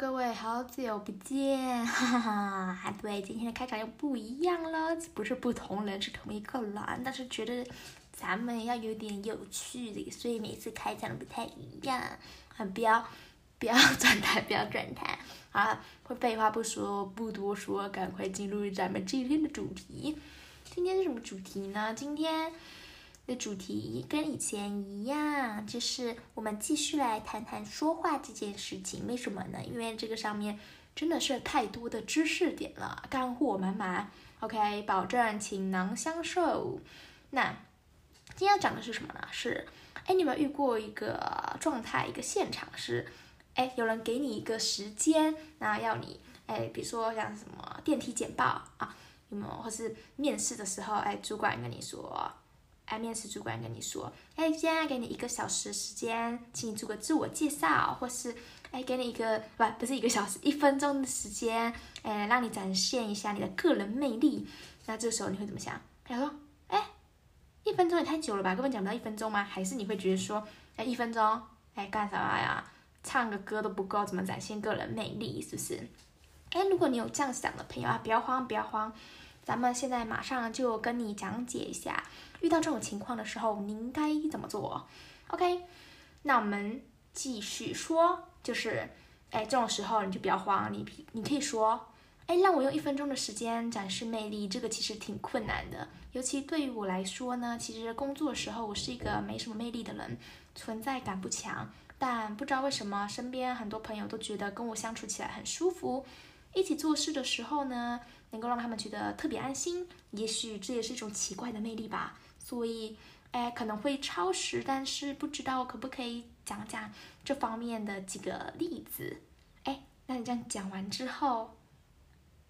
各位，好久不见，哈 哈哈！对，今天的开场又不一样了，不是不同人，是同一个人，但是觉得咱们要有点有趣的，所以每次开场不太一样。啊，不要不要转台，不要转台啊！会废话不说，不多说，赶快进入咱们今天的主题。今天是什么主题呢？今天。的主题跟以前一样，就是我们继续来谈谈说话这件事情。为什么呢？因为这个上面真的是太多的知识点了，干货满满。OK，保证倾囊相授。那今天要讲的是什么呢？是，哎，你有没有遇过一个状态，一个现场是，哎，有人给你一个时间，那要你，哎，比如说像什么电梯简报啊，有没有？或是面试的时候，哎，主管跟你说。哎，面试主管跟你说，哎，现在给你一个小时时间，请你做个自我介绍，或是，哎，给你一个不，不是一个小时，一分钟的时间，哎，让你展现一下你的个人魅力。那这时候你会怎么想？他说，哎，一分钟也太久了吧，根本讲不到一分钟吗？还是你会觉得说，哎，一分钟，哎，干啥呀？唱个歌都不够，怎么展现个人魅力？是不是？哎，如果你有这样想的朋友啊，不要慌，不要慌。咱们现在马上就跟你讲解一下，遇到这种情况的时候，你应该怎么做？OK，那我们继续说，就是，哎，这种时候你就不要慌，你你可以说，哎，让我用一分钟的时间展示魅力，这个其实挺困难的，尤其对于我来说呢，其实工作的时候我是一个没什么魅力的人，存在感不强，但不知道为什么身边很多朋友都觉得跟我相处起来很舒服，一起做事的时候呢。能够让他们觉得特别安心，也许这也是一种奇怪的魅力吧。所以，哎，可能会超时，但是不知道可不可以讲讲这方面的几个例子。哎，那你这样讲完之后，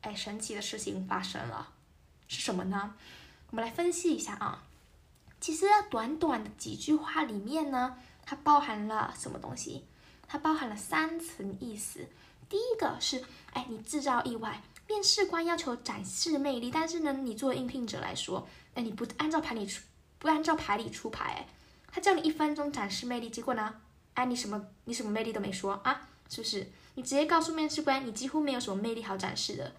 哎，神奇的事情发生了，是什么呢？我们来分析一下啊。其实短短的几句话里面呢，它包含了什么东西？它包含了三层意思。第一个是，哎，你制造意外。面试官要求展示魅力，但是呢，你作为应聘者来说，哎，你不按照牌理出，不按照牌理出牌，他叫你一分钟展示魅力，结果呢，哎，你什么你什么魅力都没说啊，是不是？你直接告诉面试官，你几乎没有什么魅力好展示的，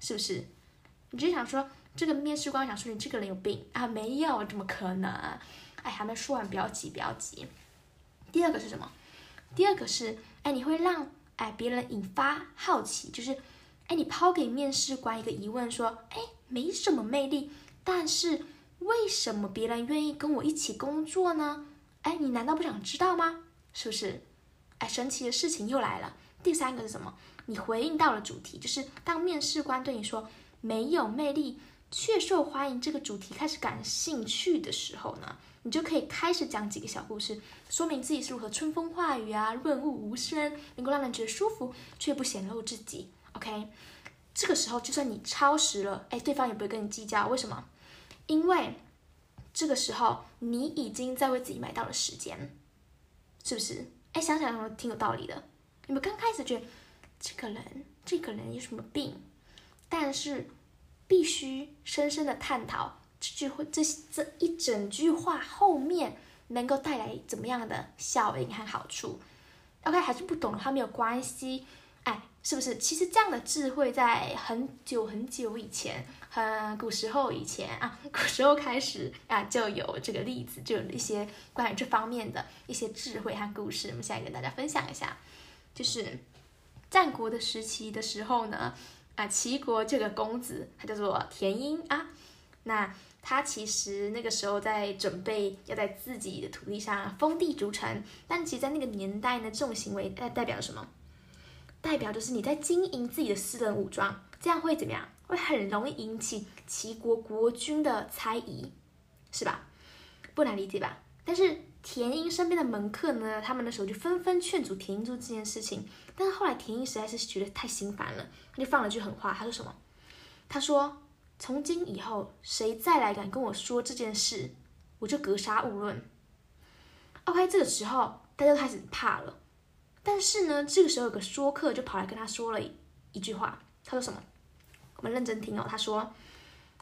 是不是？你就想说，这个面试官想说你这个人有病啊？没有，怎么可能？哎，还没说完，不要急，不要急。第二个是什么？第二个是，哎，你会让哎别人引发好奇，就是。哎，你抛给面试官一个疑问，说：“哎，没什么魅力，但是为什么别人愿意跟我一起工作呢？哎，你难道不想知道吗？是不是？哎，神奇的事情又来了。第三个是什么？你回应到了主题，就是当面试官对你说没有魅力却受欢迎这个主题开始感兴趣的时候呢，你就可以开始讲几个小故事，说明自己是如何春风化雨啊，润物无声，能够让人觉得舒服，却不显露自己。” OK，这个时候就算你超时了，哎，对方也不会跟你计较。为什么？因为这个时候你已经在为自己买到了时间，是不是？哎，想想挺有道理的。你们刚开始觉得这个人，这个人有什么病？但是必须深深的探讨这句话，这这一整句话后面能够带来怎么样的效应和好处？OK，还是不懂的话没有关系。哎，是不是？其实这样的智慧在很久很久以前，很古时候以前啊，古时候开始啊就有这个例子，就有一些关于这方面的一些智慧和故事。我们现在跟大家分享一下，就是战国的时期的时候呢，啊，齐国这个公子他叫做田婴啊，那他其实那个时候在准备要在自己的土地上封地筑城，但其实在那个年代呢，这种行为代代表什么？代表就是你在经营自己的私人武装，这样会怎么样？会很容易引起齐国国君的猜疑，是吧？不难理解吧？但是田英身边的门客呢，他们的时候就纷纷劝阻田英做这件事情。但是后来田英实在是觉得太心烦了，他就放了句狠话，他说什么？他说：“从今以后，谁再来敢跟我说这件事，我就格杀勿论。”OK，这个时候大家开始怕了。但是呢，这个时候有个说客就跑来跟他说了一句话，他说什么？我们认真听哦。他说：“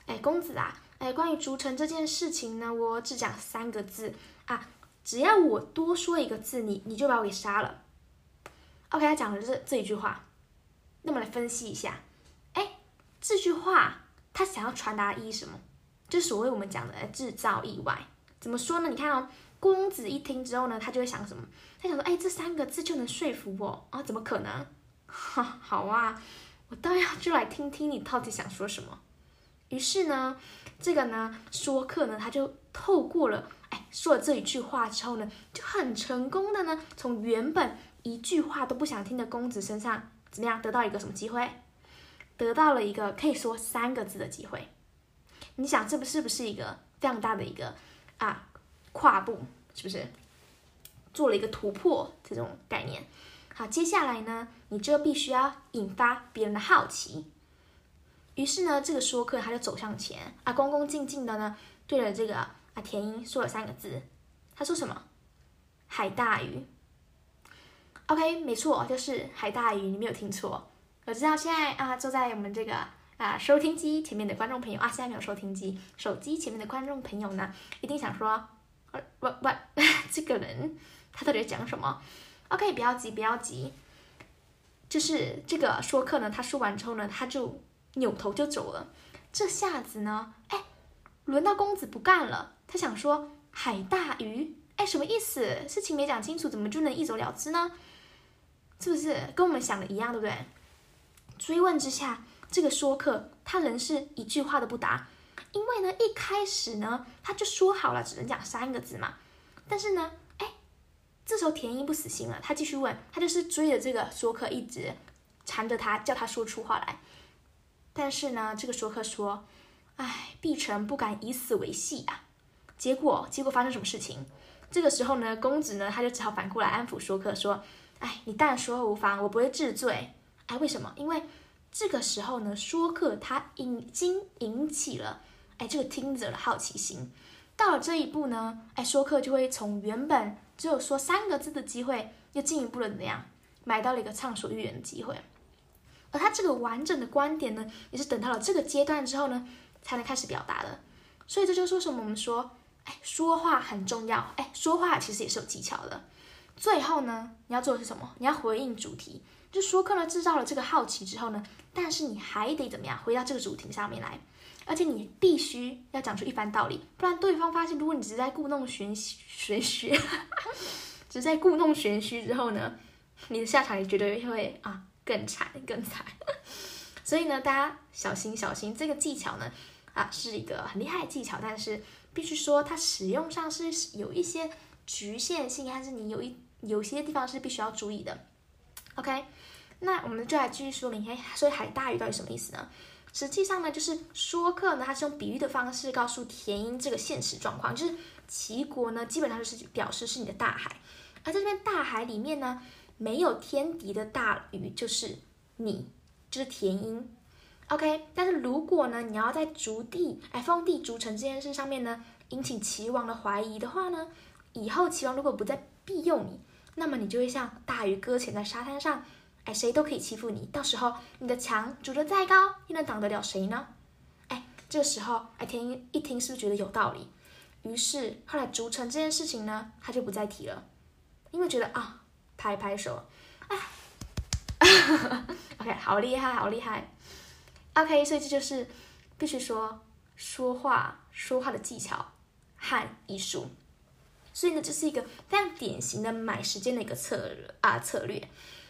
哎，公子啊，哎，关于逐城这件事情呢，我只讲三个字啊，只要我多说一个字，你你就把我给杀了。” OK，他讲的是这一句话。那么来分析一下，哎，这句话他想要传达的意义什么？就所谓我们讲的制造意外。怎么说呢？你看哦，公子一听之后呢，他就会想什么？他想说，哎，这三个字就能说服我啊？怎么可能？哈，好啊，我倒要就来听听你到底想说什么。于是呢，这个呢说客呢，他就透过了哎说了这一句话之后呢，就很成功的呢，从原本一句话都不想听的公子身上，怎么样得到一个什么机会？得到了一个可以说三个字的机会。你想，这不是不是一个非常大的一个？啊，跨步是不是做了一个突破？这种概念。好，接下来呢，你就必须要引发别人的好奇。于是呢，这个说客他就走向前啊，恭恭敬敬的呢，对着这个啊田英说了三个字。他说什么？海大鱼。OK，没错，就是海大鱼，你没有听错。我知道现在啊，坐在我们这个。啊，收听机前面的观众朋友啊，现在没有收听机，手机前面的观众朋友呢，一定想说，喂喂喂，这个人他到底在讲什么？OK，不要急，不要急，就是这个说客呢，他说完之后呢，他就扭头就走了。这下子呢，哎，轮到公子不干了，他想说海大鱼，哎，什么意思？事情没讲清楚，怎么就能一走了之呢？是不是跟我们想的一样，对不对？追问之下。这个说客他仍是一句话都不答，因为呢一开始呢他就说好了只能讲三个字嘛，但是呢，哎，这时候田英不死心了，他继续问，他就是追着这个说客一直缠着他，叫他说出话来。但是呢，这个说客说，哎，碧城不敢以死为戏啊。结果结果发生什么事情？这个时候呢，公子呢他就只好反过来安抚说客说，哎，你但说无妨，我不会治罪。哎，为什么？因为。这个时候呢，说客他已经引起了哎这个听者的好奇心。到了这一步呢，哎说客就会从原本只有说三个字的机会，又进一步的怎么样，买到了一个畅所欲言的机会。而他这个完整的观点呢，也是等到了这个阶段之后呢，才能开始表达的。所以这就说什么？我们说，哎，说话很重要。哎，说话其实也是有技巧的。最后呢，你要做的是什么？你要回应主题。就说客呢制造了这个好奇之后呢，但是你还得怎么样回到这个主题上面来，而且你必须要讲出一番道理，不然对方发现如果你只是在故弄玄玄虚，只是在故弄玄虚之后呢，你的下场也绝对会啊更惨更惨。所以呢，大家小心小心，这个技巧呢啊是一个很厉害的技巧，但是必须说它使用上是有一些局限性，还是你有一有些地方是必须要注意的。OK。那我们就来继续说明，哎，所以海大鱼到底什么意思呢？实际上呢，就是说客呢，他是用比喻的方式告诉田英这个现实状况，就是齐国呢，基本上就是表示是你的大海，而在这边大海里面呢，没有天敌的大鱼就是你，就是田英。OK，但是如果呢，你要在逐地，哎，封地逐城这件事上面呢，引起齐王的怀疑的话呢，以后齐王如果不再庇佑你，那么你就会像大鱼搁浅在沙滩上。哎，谁都可以欺负你，到时候你的墙筑得再高，又能挡得了谁呢？哎，这时候，哎，田英一听是不是觉得有道理？于是后来筑城这件事情呢，他就不再提了，因为觉得啊，拍拍手，哎，OK，好厉害，好厉害，OK，所以这就是必须说说话说话的技巧和艺术，所以呢，这是一个非常典型的买时间的一个策啊策略。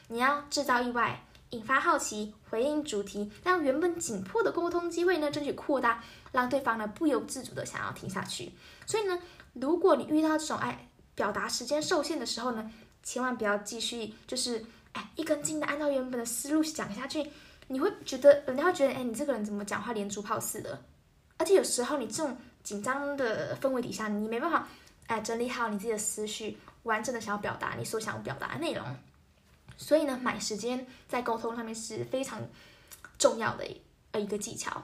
你要制造意外，引发好奇，回应主题，让原本紧迫的沟通机会呢争取扩大，让对方呢不由自主的想要听下去。所以呢，如果你遇到这种哎表达时间受限的时候呢，千万不要继续就是哎一根筋的按照原本的思路讲下去，你会觉得人家会觉得哎你这个人怎么讲话连珠炮似的，而且有时候你这种紧张的氛围底下，你没办法哎整理好你自己的思绪，完整的想要表达你所想表达的内容。所以呢，买时间在沟通上面是非常重要的呃一个技巧，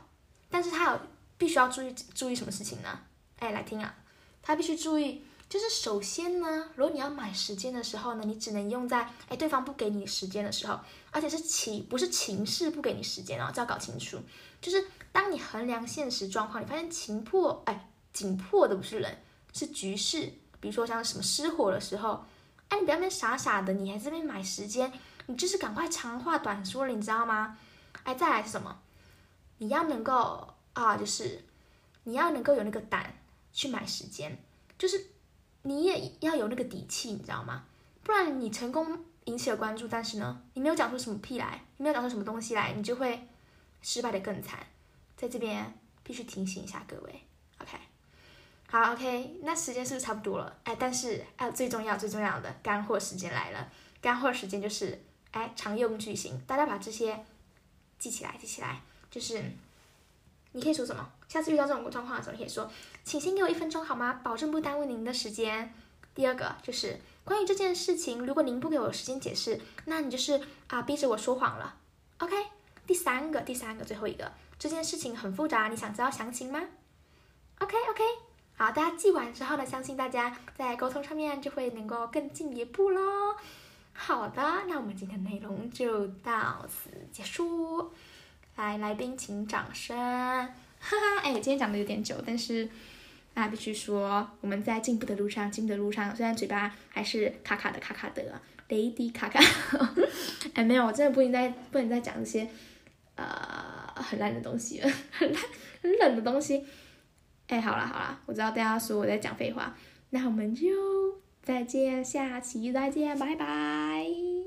但是他有必须要注意注意什么事情呢？哎，来听啊，他必须注意，就是首先呢，如果你要买时间的时候呢，你只能用在哎对方不给你时间的时候，而且是情不是情势不给你时间哦，这要搞清楚。就是当你衡量现实状况，你发现情迫哎紧迫的不是人，是局势，比如说像什么失火的时候。哎，你不要那傻傻的，你还这边买时间，你就是赶快长话短说了，你知道吗？哎，再来是什么？你要能够啊，就是你要能够有那个胆去买时间，就是你也要有那个底气，你知道吗？不然你成功引起了关注，但是呢，你没有讲出什么屁来，你没有讲出什么东西来，你就会失败的更惨。在这边必须提醒一下各位好，OK，那时间是不是差不多了？哎，但是哎，最重要最重要的干货时间来了，干货时间就是哎常用句型，大家把这些记起来，记起来，就是你可以说什么？下次遇到这种状况的时候，你可以说，请先给我一分钟好吗？保证不耽误您的时间。第二个就是关于这件事情，如果您不给我时间解释，那你就是啊逼着我说谎了，OK？第三个，第三个，最后一个。这件事情很复杂，你想知道详情吗？OK OK，好，大家记完之后呢，相信大家在沟通上面就会能够更进一步喽。好的，那我们今天内容就到此结束。来，来宾请掌声。哈哈，哎，今天讲的有点久，但是啊，必须说我们在进步的路上，进步的路上，虽然嘴巴还是卡卡的，卡卡的，雷迪卡卡。哎，没有，我真的不能再不能再讲这些，呃。很烂的东西，很烂、很冷的东西。哎，好了好了，我知道大家说我在讲废话，那我们就再见，下期再见，拜拜。